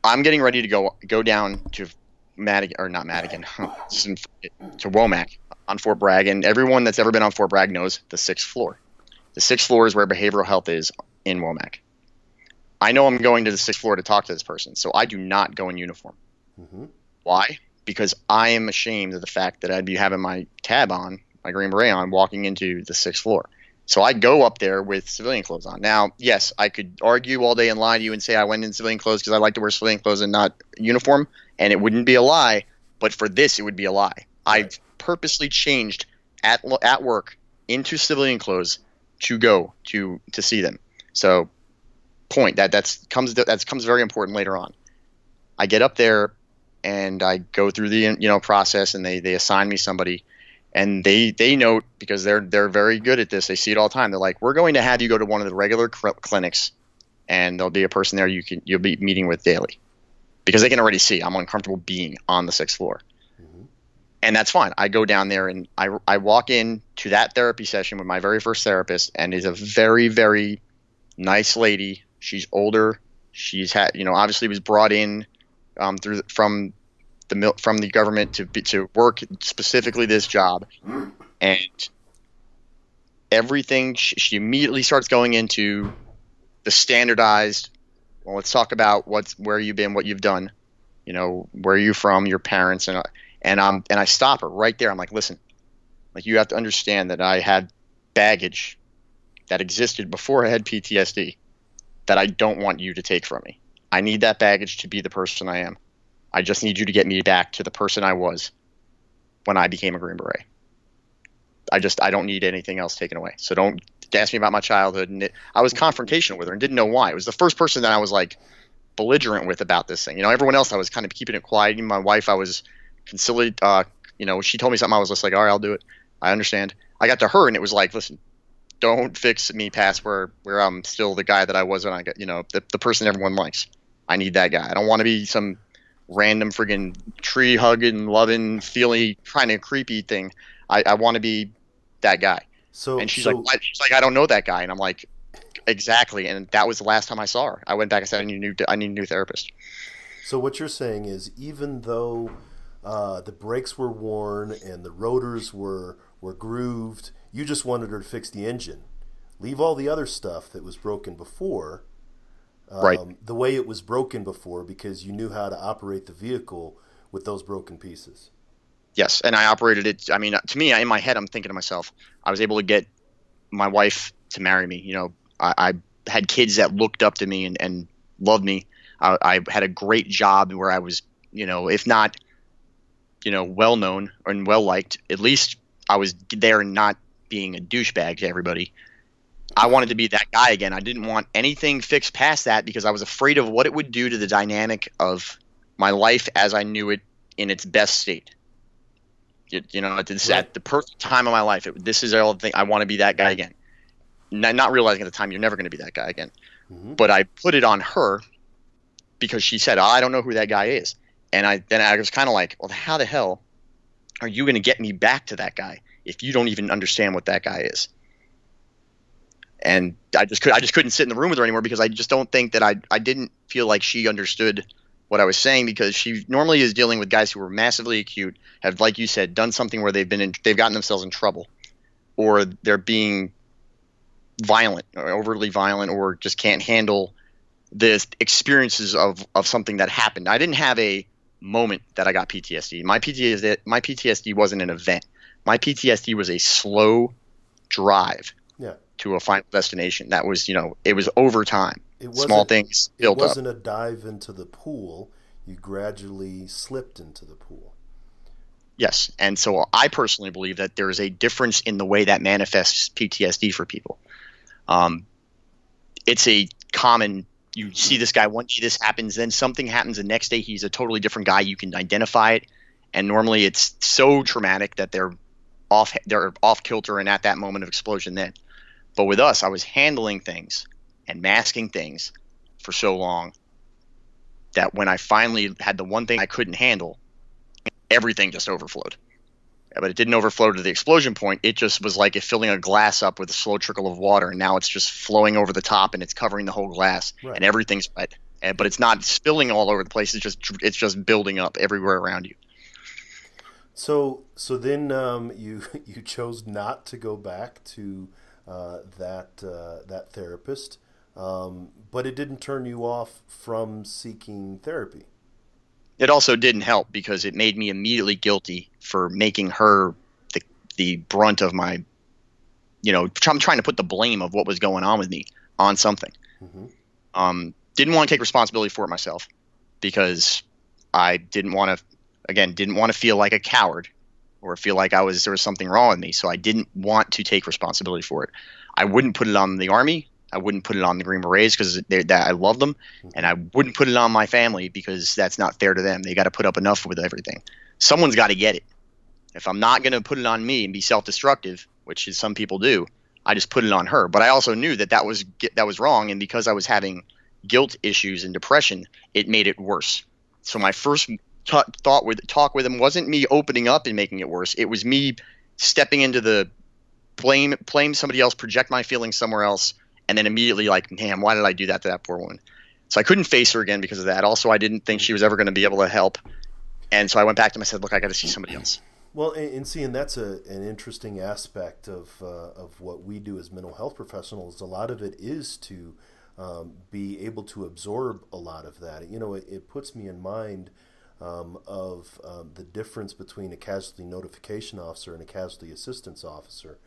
I'm getting ready to go go down to Madigan, or not Madigan, to Womack on Fort Bragg, and everyone that's ever been on Fort Bragg knows the sixth floor. The sixth floor is where behavioral health is in Womack. I know I'm going to the sixth floor to talk to this person, so I do not go in uniform. Mm-hmm. Why? Because I am ashamed of the fact that I'd be having my tab on, my green beret on, walking into the sixth floor. So I go up there with civilian clothes on. Now, yes, I could argue all day and lie to you and say I went in civilian clothes because I like to wear civilian clothes and not uniform, and it wouldn't be a lie. But for this, it would be a lie. I purposely changed at at work into civilian clothes to go to to see them. So, point that that's comes that comes very important later on. I get up there and I go through the you know process, and they they assign me somebody and they they note because they're they're very good at this. They see it all the time. They're like, we're going to have you go to one of the regular cl- clinics, and there'll be a person there you can you'll be meeting with daily, because they can already see I'm uncomfortable being on the sixth floor, Mhm. and that's fine. I go down there and I I walk in to that therapy session with my very first therapist, and is a very very nice lady. She's older. She's had you know obviously was brought in um, through from the from the government to be, to work specifically this job, and everything she, she immediately starts going into the standardized. Well, let's talk about what's where you've been, what you've done, you know, where you from, your parents, and and um and I stop her right there. I'm like, listen, like you have to understand that I had baggage that existed before I had PTSD that I don't want you to take from me. I need that baggage to be the person I am. I just need you to get me back to the person I was when I became a Green Beret. I just I don't need anything else taken away. So don't ask me about my childhood. And it, I was confrontational with her and didn't know why. It was the first person that I was like belligerent with about this thing. You know, everyone else I was kind of keeping it quiet. Even my wife, I was conciliate. Uh, you know, she told me something. I was just like, all right, I'll do it. I understand. I got to her and it was like, listen, don't fix me past where where I'm still the guy that I was when I got you know the, the person everyone likes. I need that guy. I don't want to be some random friggin' tree hugging, loving, feely, kind of creepy thing. I, I want to be that guy. So And she's so, like, she's like, I don't know that guy, and I'm like, exactly. And that was the last time I saw her. I went back and said, I need a new, I need a new therapist. So what you're saying is, even though uh, the brakes were worn and the rotors were were grooved, you just wanted her to fix the engine, leave all the other stuff that was broken before, um, Right. The way it was broken before, because you knew how to operate the vehicle with those broken pieces. Yes, and I operated it. I mean, to me, in my head, I'm thinking to myself, I was able to get my wife to marry me. You know, I, I had kids that looked up to me and, and loved me. I, I had a great job where I was, you know, if not, you know, well known and well liked, at least I was there and not being a douchebag to everybody. I wanted to be that guy again. I didn't want anything fixed past that because I was afraid of what it would do to the dynamic of my life as I knew it in its best state. You, you know, it's Right. at the perfect time of my life. It, this is all the thing. I want to be that guy again. Not, not realizing at the time you're never going to be that guy again. hmm But I put it on her because she said, oh, "I don't know who that guy is," and I then I was kind of like, "Well, how the hell are you going to get me back to that guy if you don't even understand what that guy is?" And I just could I just couldn't sit in the room with her anymore because I just don't think that I I didn't feel like she understood what I was saying because she normally is dealing with guys who are massively acute, have like you said done something where they've been in, they've gotten themselves in trouble, or they're being violent or overly violent or just can't handle the experiences of of something that happened. I didn't have a moment that I got PTSD. My PTSD my PTSD wasn't an event. My PTSD was a slow drive Yeah. To a final destination. That was, you know, it was over time. It wasn't, Small things It built up. It wasn't a dive into the pool. You gradually slipped into the pool. Yes. And so I personally believe that there is a difference in the way that manifests PTSD for people. Um, it's a common, you see this guy one day, this happens, then something happens the next day, he's a totally different guy. You can identify it. And normally it's so traumatic that they're off, they're off kilter and at that moment of explosion then. But with us, I was handling things and masking things for so long that when I finally had the one thing I couldn't handle, everything just overflowed. But it didn't overflow to the explosion point. It just was like filling a glass up with a slow trickle of water, and now it's just flowing over the top and it's covering the whole glass, Right. and everything's wet. But it's not spilling all over the place. It's just it's just building up everywhere around you. So so then um, you you chose not to go back to uh, that uh, that therapist, um, but it didn't turn you off from seeking therapy. It also didn't help because it made me immediately guilty for making her the the brunt of my you know, I'm trying to put the blame of what was going on with me on something. Mm-hmm. Um, didn't want to take responsibility for it myself because I didn't want to, again, didn't want to feel like a coward or feel like I was there was something wrong with me. So I didn't want to take responsibility for it. I wouldn't put it on the army. I wouldn't put it on the Green Berets because that I love them, mm-hmm. and I wouldn't put it on my family because that's not fair to them. They got to put up enough with everything. Someone's got to get it. If I'm not going to put it on me and be self-destructive, which is some people do, I just put it on her. But I also knew that that was that was wrong, and because I was having guilt issues and depression, it made it worse. So my first t- thought with talk with him wasn't me opening up and making it worse. It was me stepping into the blame blame somebody else, project my feelings somewhere else, and then immediately like, man, why did I do that to that poor woman? So I couldn't face her again because of that. Also, I didn't think she was ever going to be able to help, and so I went back to him. I said, look, I got to see somebody else. Well, and, and seeing that's a, an interesting aspect of uh, of what we do as mental health professionals. A lot of it is to um, be able to absorb a lot of that. You know, it, it puts me in mind um, of um, the difference between a casualty notification officer and a casualty assistance officer.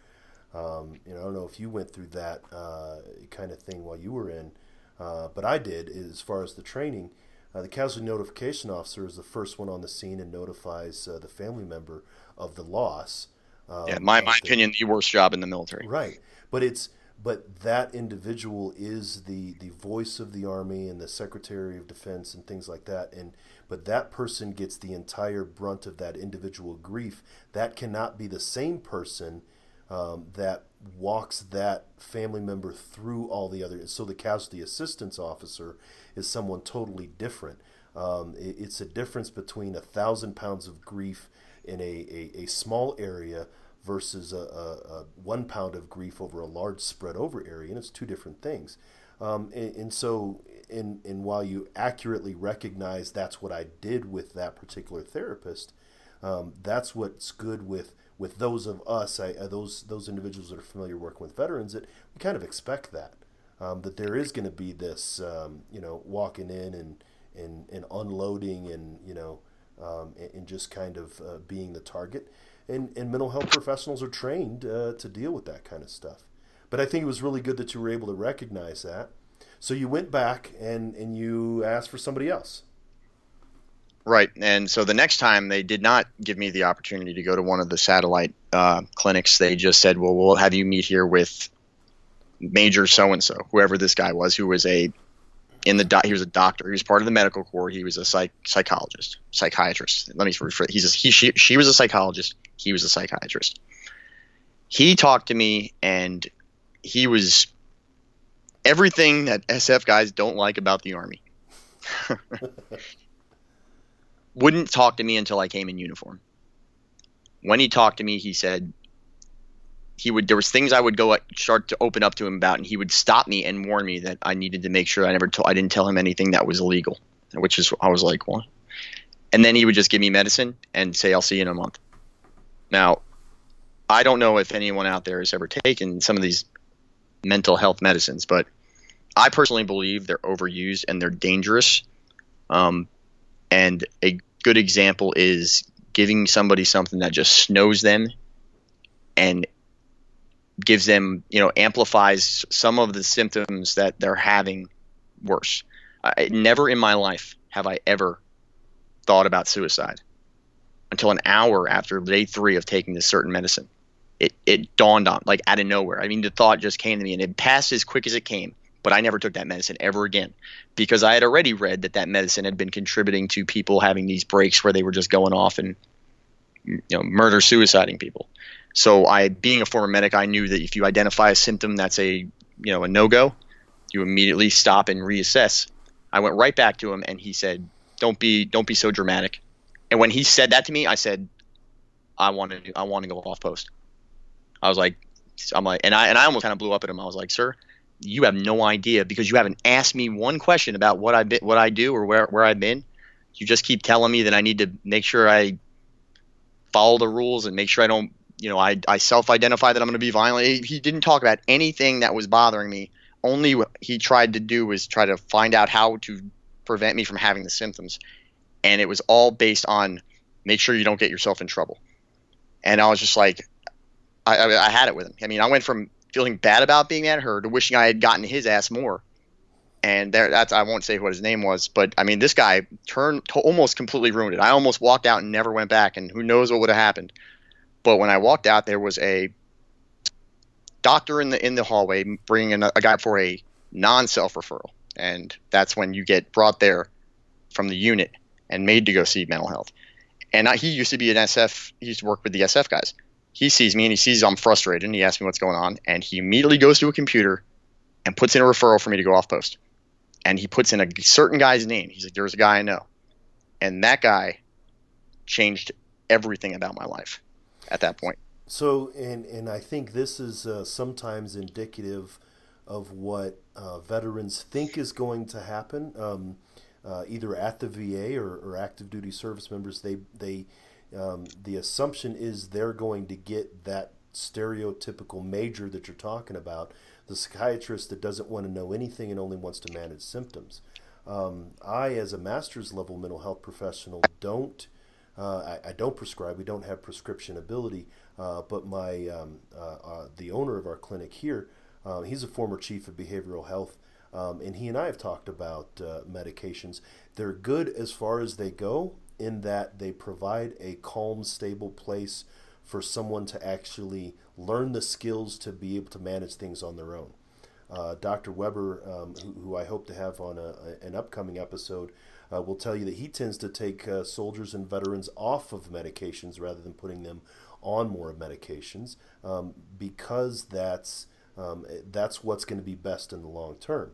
Um, you know, I don't know if you went through that uh, kind of thing while you were in, uh, but I did as far as the training. Uh, the casualty notification officer is the first one on the scene and notifies uh, the family member of the loss. Um, yeah, my, my the, opinion, the worst job in the military. Right, but it's but that individual is the the voice of the army and the secretary of defense and things like that and but that person gets the entire brunt of that individual grief that cannot be the same person um, that walks that family member through all the other so the casualty assistance officer is someone totally different um, it, it's a difference between a thousand pounds of grief in a, a, a small area versus a, a, a, one pound of grief over a large spread over area, and it's two different things. Um, and, and, so, and, and while you accurately recognize that's what I did with that particular therapist, um, that's what's good with with those of us, I, uh, those those individuals that are familiar working with veterans, that we kind of expect that um, that there is going to be this, um, you know, walking in and and, and unloading and you know, um, and, and, just kind of uh, being the target and, and mental health professionals are trained uh, to deal with that kind of stuff. But I think it was really good that you were able to recognize that. So you went back and, and you asked for somebody else. Right. And so the next time they did not give me the opportunity to go to one of the satellite uh, clinics. They just said, well, we'll have you meet here with Major so and so, whoever this guy was, who was a in the he was a doctor. He was part of the medical corps. He was a psych, psychologist, psychiatrist. Let me rephrase. He's a, he she, she was a psychologist. He was a psychiatrist. He talked to me, and he was everything that SF guys don't like about the army. Wouldn't talk to me until I came in uniform. When he talked to me, he said, he would there was things I would go start to open up to him about, and he would stop me and warn me that I needed to make sure I never told I didn't tell him anything that was illegal, which is I was like, what? And then he would just give me medicine and say, "I'll see you in a month." Now, I don't know if anyone out there has ever taken some of these mental health medicines, but I personally believe they're overused and they're dangerous. Um, and a good example is giving somebody something that just snows them and gives them, you know, amplifies some of the symptoms that they're having worse. I, never in my life have I ever thought about suicide until an hour after day three of taking this certain medicine. It, it dawned on like out of nowhere. I mean, the thought just came to me and it passed as quick as it came. But I never took that medicine ever again because I had already read that that medicine had been contributing to people having these breaks where they were just going off and you know murder suiciding people. So I, being a former medic, I knew that if you identify a symptom that's a you know a no go, you immediately stop and reassess. I went right back to him and he said, "Don't be don't be so dramatic." And when he said that to me, I said, "I want to I want to go off post." I was like, I'm like, and I and I almost kind of blew up at him. I was like, "Sir, you have no idea because you haven't asked me one question about what I what I do or where where I've been. You just keep telling me that I need to make sure I follow the rules and make sure I don't you know, I, I self-identify that I'm going to be violent. He didn't talk about anything that was bothering me. Only what he tried to do was try to find out how to prevent me from having the symptoms, and it was all based on make sure you don't get yourself in trouble. And I was just like, I, I, I had it with him. I mean, I went from feeling bad about being at her to wishing I had gotten his ass more. And there, that's I won't say what his name was, but I mean, this guy turned almost completely ruined it. I almost walked out and never went back, and who knows what would have happened. But when I walked out, there was a doctor in the in the hallway bringing in a, a guy for a non-self referral, and that's when you get brought there from the unit and made to go see mental health. And I, he used to be an SF. He used to work with the SF guys. He sees me and he sees I'm frustrated, and he asks me what's going on, and he immediately goes to a computer and puts in a referral for me to go off post. And he puts in a certain guy's name. He's like, "There's a guy I know," and that guy changed everything about my life at that point. So, and and I think this is uh, sometimes indicative of what uh, veterans think is going to happen, um, uh, either at the VA or, or, active duty service members. They they um, the assumption is they're going to get that stereotypical major that you're talking about, the psychiatrist that doesn't want to know anything and only wants to manage symptoms. Um, I, as a master's level mental health professional, don't. Uh, I, I, don't prescribe. We don't have prescription ability. Uh, but my um, uh, uh, the owner of our clinic here, um, he's a former chief of behavioral health, um, and he and I have talked about medications. They're good as far as they go in that they provide a calm, stable place for someone to actually learn the skills to be able to manage things on their own. Uh, Dr. Weber, um, who, who, I hope to have on a, an upcoming episode, uh, will tell you that he tends to take uh, soldiers and veterans off of medications rather than putting them on more medications um, because that's um, that's what's going to be best in the long term.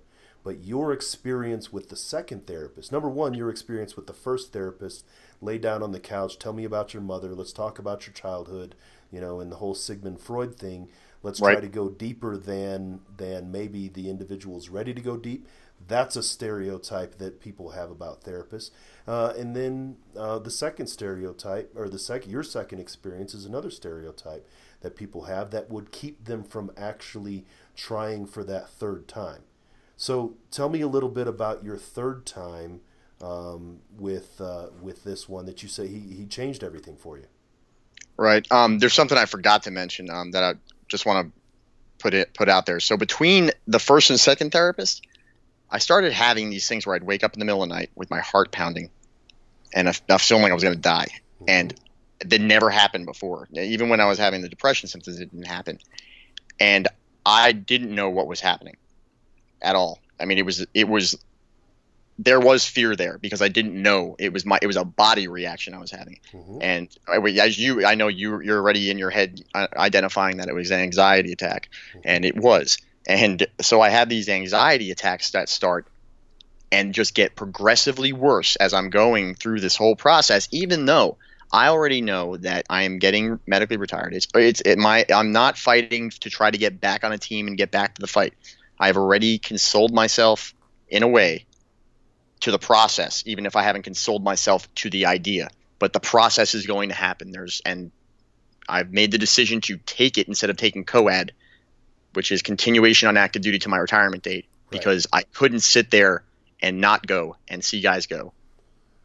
But your experience with the second therapist, number one, your experience with the first therapist, lay down on the couch, tell me about your mother, let's talk about your childhood, you know, and the whole Sigmund Freud thing. Let's right. try to go deeper than than maybe the individual's ready to go deep. That's a stereotype that people have about therapists. Uh, and then uh, the second stereotype, or the second your second experience, is another stereotype that people have that would keep them from actually trying for that third time. So tell me a little bit about your third time um, with uh, with this one that you say he, he changed everything for you. Right. Um, there's something I forgot to mention um, that I just want to put it put out there. So between the first and second therapist, I started having these things where I'd wake up in the middle of the night with my heart pounding, and I, I feeling like I was going to die, mm-hmm. and that never happened before. Even when I was having the depression symptoms, it didn't happen, and I didn't know what was happening at all. I mean, it was it was there was fear there because I didn't know it was my it was a body reaction I was having, mm-hmm. and as you I know you you're already in your head uh, identifying that it was an anxiety attack, mm-hmm. and it was, and so I had these anxiety attacks that start and just get progressively worse as I'm going through this whole process, even though I already know that I am getting medically retired. It's it's it, my I'm not fighting to try to get back on a team and get back to the fight. I've already consoled myself in a way to the process, even if I haven't consoled myself to the idea. But the process is going to happen. There's and I've made the decision to take it instead of taking COAD which is continuation on active duty to my retirement date because right. I couldn't sit there and not go and see guys go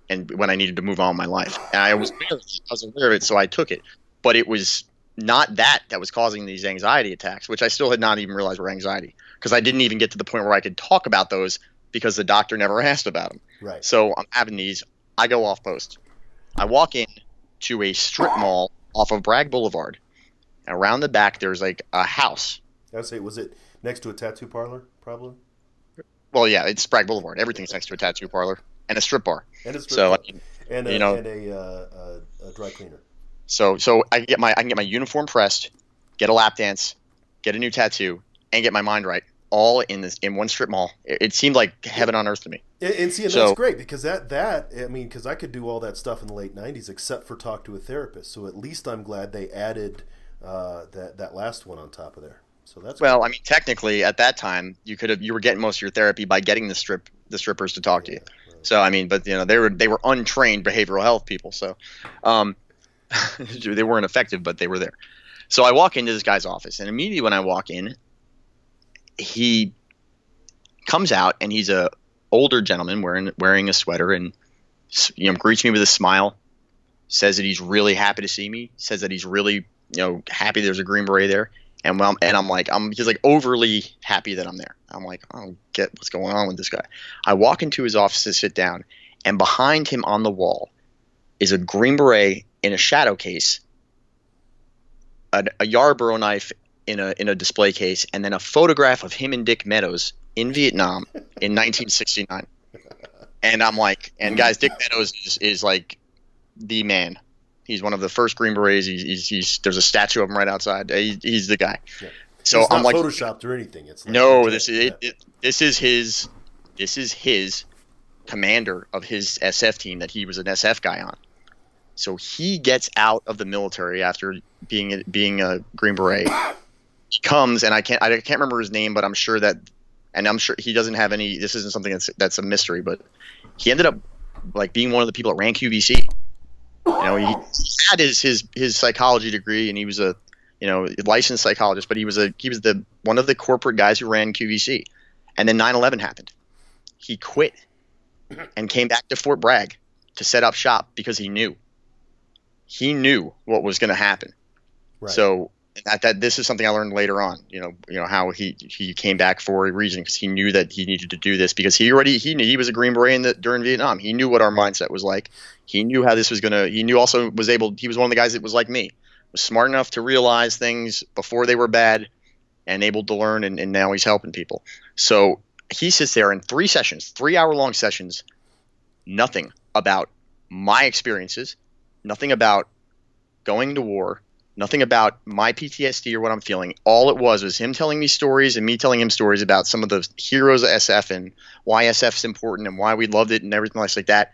and when I needed to move on with my life. And I was aware, I was aware of it, so I took it. But it was not that that was causing these anxiety attacks, which I still had not even realized were anxiety because I didn't even get to the point where I could talk about those because the doctor never asked about them. Right. So I'm having these. I go off post. I walk in to a strip mall off of Bragg Boulevard. Around the back, there's like a house I would say, was it next to a tattoo parlor, probably? Well, yeah, it's Bragg Boulevard. Everything's next to a tattoo parlor and a strip bar. And a strip so, bar. I mean, and a, you know, and a, uh, a, dry cleaner. So, so I get my I can get my uniform pressed, get a lap dance, get a new tattoo, and get my mind right, all in this in one strip mall. It, it seemed like heaven on earth to me. And, and see, and so, that's great because that that I mean, because I could do all that stuff in the late '90s except for talk to a therapist. So at least I'm glad they added uh, that that last one on top of there. So that's well. Cool. I mean, technically, at that time, you could have you were getting most of your therapy by getting the strip the strippers to talk yeah, to you. Right. So I mean, but you know, they were they were untrained behavioral health people, so um, they weren't effective, but they were there. So I walk into this guy's office, and immediately when I walk in, he comes out, and he's a older gentleman wearing wearing a sweater, and you know greets me with a smile, says that he's really happy to see me, says that he's really you know, happy there's a Green Beret there. And well, and I'm like, I'm he's like overly happy that I'm there. I'm like, I don't get what's going on with this guy. I walk into his office to sit down, and behind him on the wall is a Green Beret in a shadow case, a, a Yarborough knife in a in a display case, and then a photograph of him and Dick Meadows in Vietnam in 1969. And I'm like, and guys, Dick Meadows is, is like the man. He's one of the first Green Berets. He's, he's, he's there's a statue of him right outside. He, he's the guy. Yeah. So it's I'm like, photoshopped or anything. It's like no, this is it, it, this is his this is his commander of his SF team that he was an SF guy on. So he gets out of the military after being being a Green Beret. He comes and I can't I can't remember his name, but I'm sure that and I'm sure he doesn't have any. This isn't something that's that's a mystery, but he ended up like being one of the people that ran QVC. You know, he had his his his psychology degree, and he was a you know licensed psychologist, but he was a he was the one of the corporate guys who ran QVC. And then 9/11 happened. He quit and came back to Fort Bragg to set up shop because he knew he knew what was going to happen. Right. So that, that this is something I learned later on. You know, you know how he he came back for a reason because he knew that he needed to do this because he already he knew he was a Green Beret in the, during Vietnam. He knew what our mindset was like. He knew how this was gonna. He knew also was able. He was one of the guys that was like me, was smart enough to realize things before they were bad, and able to learn. And, and now he's helping people. So he sits there in three sessions, three hour long sessions, nothing about my experiences, nothing about going to war, nothing about my PTSD or what I'm feeling. All it was was him telling me stories and me telling him stories about some of the heroes of SF and why SF's important and why we loved it and everything else like that.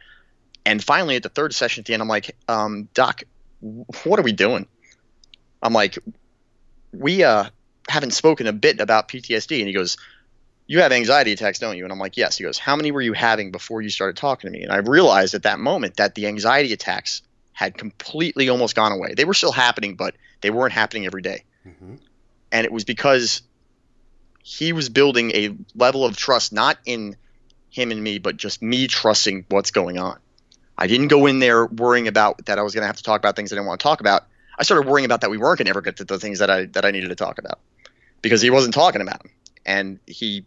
And finally, at the third session at the end, I'm like, um, Doc, what are we doing? I'm like, we uh, haven't spoken a bit about PTSD. And he goes, you have anxiety attacks, don't you? And I'm like, yes. He goes, how many were you having before you started talking to me? And I realized at that moment that the anxiety attacks had completely almost gone away. They were still happening, but they weren't happening every day. hmm And it was because he was building a level of trust, not in him and me, but just me trusting what's going on. I didn't go in there worrying about that I was going to have to talk about things I didn't want to talk about. I started worrying about that we weren't going to ever get to the things that I that I needed to talk about because he wasn't talking about them. And he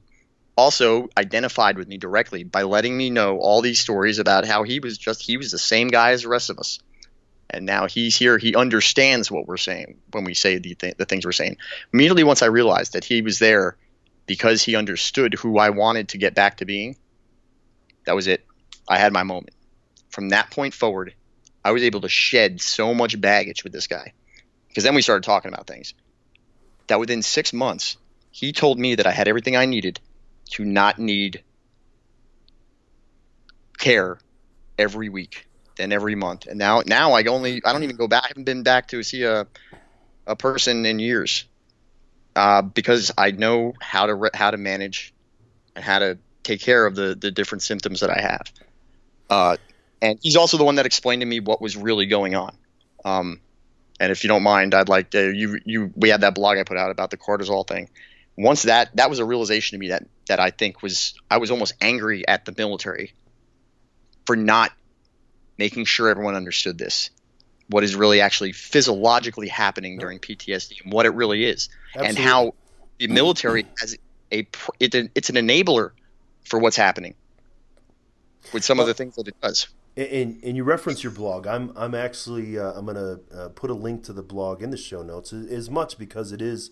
also identified with me directly by letting me know all these stories about how he was just he was the same guy as the rest of us and now he's here. He understands what we're saying when we say the, th- the things we're saying. Immediately once i realized that he was there because he understood who i wanted to get back to being that was it. I had my moment. From that point forward i was able to shed so much baggage with this guy. Because then we started talking about things. That within six months he told me that i had everything i needed to not need care every week than every month. And now now I only I don't even go back. I haven't been back to see a a person in years uh, because I know how to re- how to manage and how to take care of the the different symptoms that I have. Uh, and he's also the one that explained to me what was really going on. Um, and if you don't mind, I'd like to you you we had that blog I put out about the cortisol thing. Once that that was a realization to me that that I think was I was almost angry at the military for not making sure everyone understood this. What is really actually physiologically happening during PTSD and what it really is, and how the military has a it, it's an enabler for what's happening with some of the things that it does. And, and you reference your blog. I'm I'm actually uh, I'm going to uh, put a link to the blog in the show notes as much because it is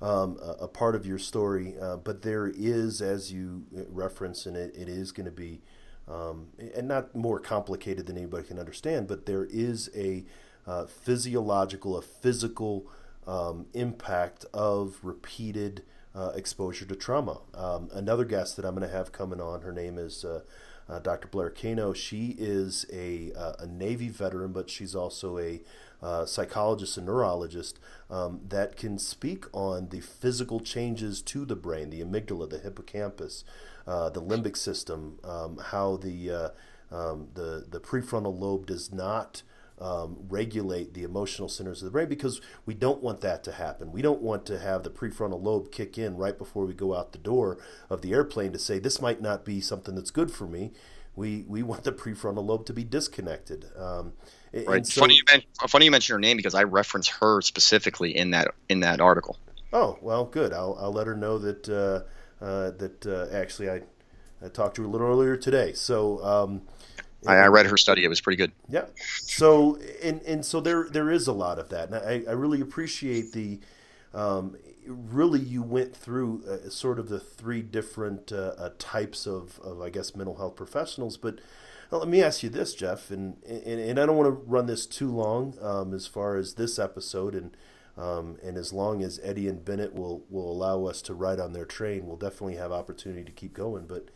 um, a, a part of your story. Uh, but there is, as you reference, and it, it is going to be, um, and not more complicated than anybody can understand. But there is a uh, physiological, a physical um, impact of repeated uh, exposure to trauma. Um, another guest that I'm going to have coming on, her name is. Uh, uh, Dr. Blair Kano. She is a, uh, a Navy veteran, but she's also a uh, psychologist and neurologist um, that can speak on the physical changes to the brain, the amygdala, the hippocampus, uh, the limbic system, um, how the, uh, um, the, the prefrontal lobe does not. Um, regulate the emotional centers of the brain because we don't want that to happen. We don't want to have the prefrontal lobe kick in right before we go out the door of the airplane to say this might not be something that's good for me we we want the prefrontal lobe to be disconnected. Um, right. So, funny, you mention, funny you mention her name because I reference her specifically in that in that article. Oh well, good. I'll I'll let her know that uh, uh, that uh, actually I, I talked to her a little earlier today. So. Um, I, I, read her study; it was pretty good. Yeah. So and and so there there is a lot of that, and I, I really appreciate the um, really you went through uh, sort of the three different uh, uh, types of, of, I guess, mental health professionals. But well, let me ask you this, Jeff, and, and, and I don't want to run this too long um, as far as this episode, and um, and as long as Eddie and Bennett will, will allow us to ride on their train, we'll definitely have opportunity to keep going. But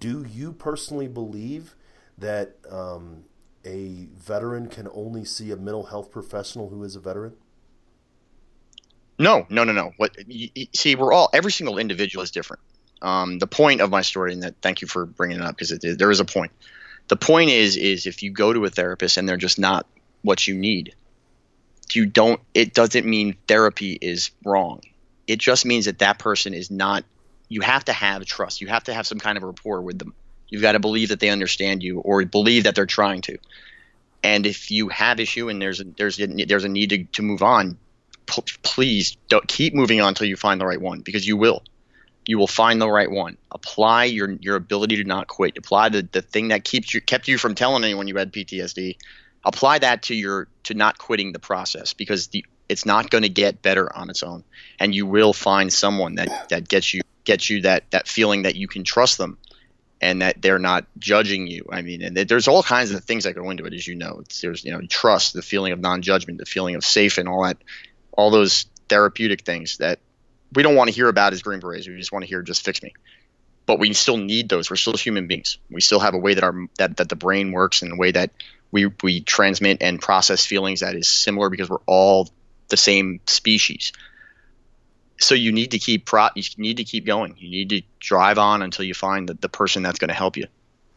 do you personally believe that um, a veteran can only see a mental health professional who is a veteran? No, no, no, no. What you, you, see, we're all every single individual is different. Um, the point of my story, and that thank you for bringing it up because there is a point. The point is, is if you go to a therapist and they're just not what you need, you don't. It doesn't mean therapy is wrong. It just means that that person is not. You have to have trust. You have to have some kind of rapport with them. You've got to believe that they understand you, or believe that they're trying to. And if you have issue and there's a, there's a, there's a need to, to move on, p- please don't keep moving on until you find the right one because you will. You will find the right one. Apply your your ability to not quit. Apply the, the thing that keeps you kept you from telling anyone you had PTSD. Apply that to your to not quitting the process because the it's not going to get better on its own, and you will find someone that that gets you gets you that that feeling that you can trust them and that they're not judging you. I mean, and there's all kinds of things that go into it, as you know. It's, there's you know trust, the feeling of non-judgment, the feeling of safe, and all that all those therapeutic things that we don't want to hear about as Green Berets. We just want to hear just fix me. But we still need those. We're still human beings. We still have a way that our that, that the brain works and a way that we we transmit and process feelings that is similar because we're all the same species. So you need to keep pro you need to keep going. You need to drive on until you find the, the person that's going to help you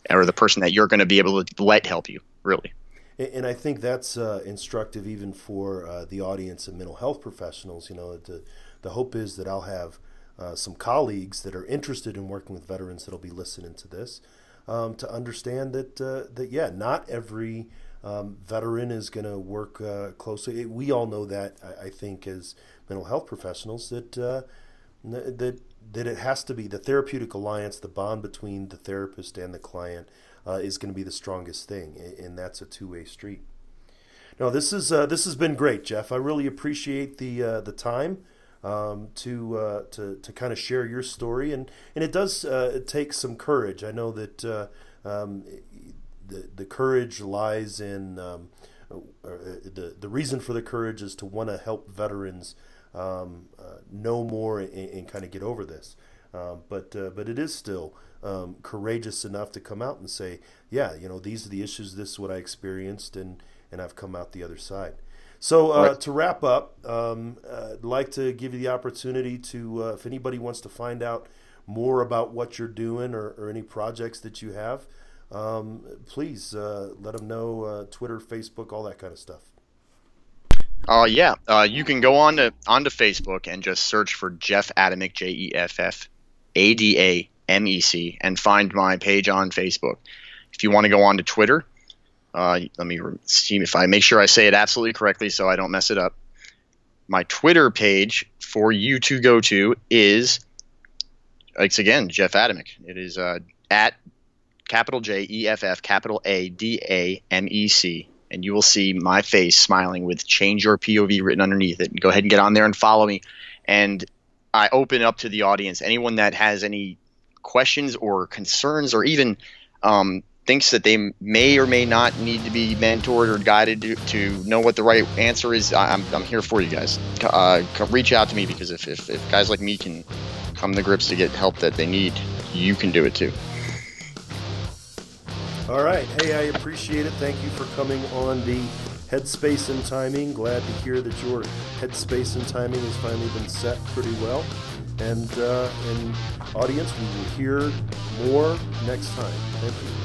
or the person that you're going to be able to let help you, really. And I think that's uh, instructive even for uh, the audience of mental health professionals. You know, the, the hope is that I'll have uh, some colleagues that are interested in working with veterans that'll be listening to this um, to understand that, uh, that yeah, not every um, veteran is going to work uh, closely. We all know that, I, I, think, as mental health professionals, that, uh, that, that it has to be the therapeutic alliance, the bond between the therapist and the client – uh, is going to be the strongest thing, and that's a two way street. No, this is uh, this has been great, Jeff. I really appreciate the uh, the time um, to uh, to to kind of share your story, and and it does uh, take some courage. I know that uh, um, the the courage lies in um, the the reason for the courage is to want to help veterans um, know more and, and kind of get over this. but but it is still um, courageous enough to come out and say, yeah, you know, these are the issues. This is what I experienced, and and I've come out the other side. So uh, right. to wrap up, um, uh, I'd like to give you the opportunity to, uh, if anybody wants to find out more about what you're doing or, or any projects that you have, um, please uh, let them know. Uh, Twitter, Facebook, all that kind of stuff. Uh, yeah, uh, you can go on to onto Facebook and just search for Jeff Adamec, J E F F A D A MEC, and find my page on Facebook. If you want to go on to Twitter, uh, let me see if I make sure I say it absolutely correctly so I don't mess it up. My Twitter page for you to go to is, it's again, Jeff Adamec. It is uh, at capital J E F F capital A D A M E C. And you will see my face smiling with change your POV written underneath it. Go ahead and get on there and follow me. And I open up to the audience. Anyone that has any questions or concerns or even um, thinks that they may or may not need to be mentored or guided to, to know what the right answer is, I'm, I'm here for you guys. Uh, reach out to me because if, if, if guys like me can come to grips to get help that they need, you can do it too. All right. Hey, I appreciate it. Thank you for coming on the Headspace and Timing. Glad to hear that your headspace and timing has finally been set pretty well. And, uh, and audience, we will hear more next time. Thank you.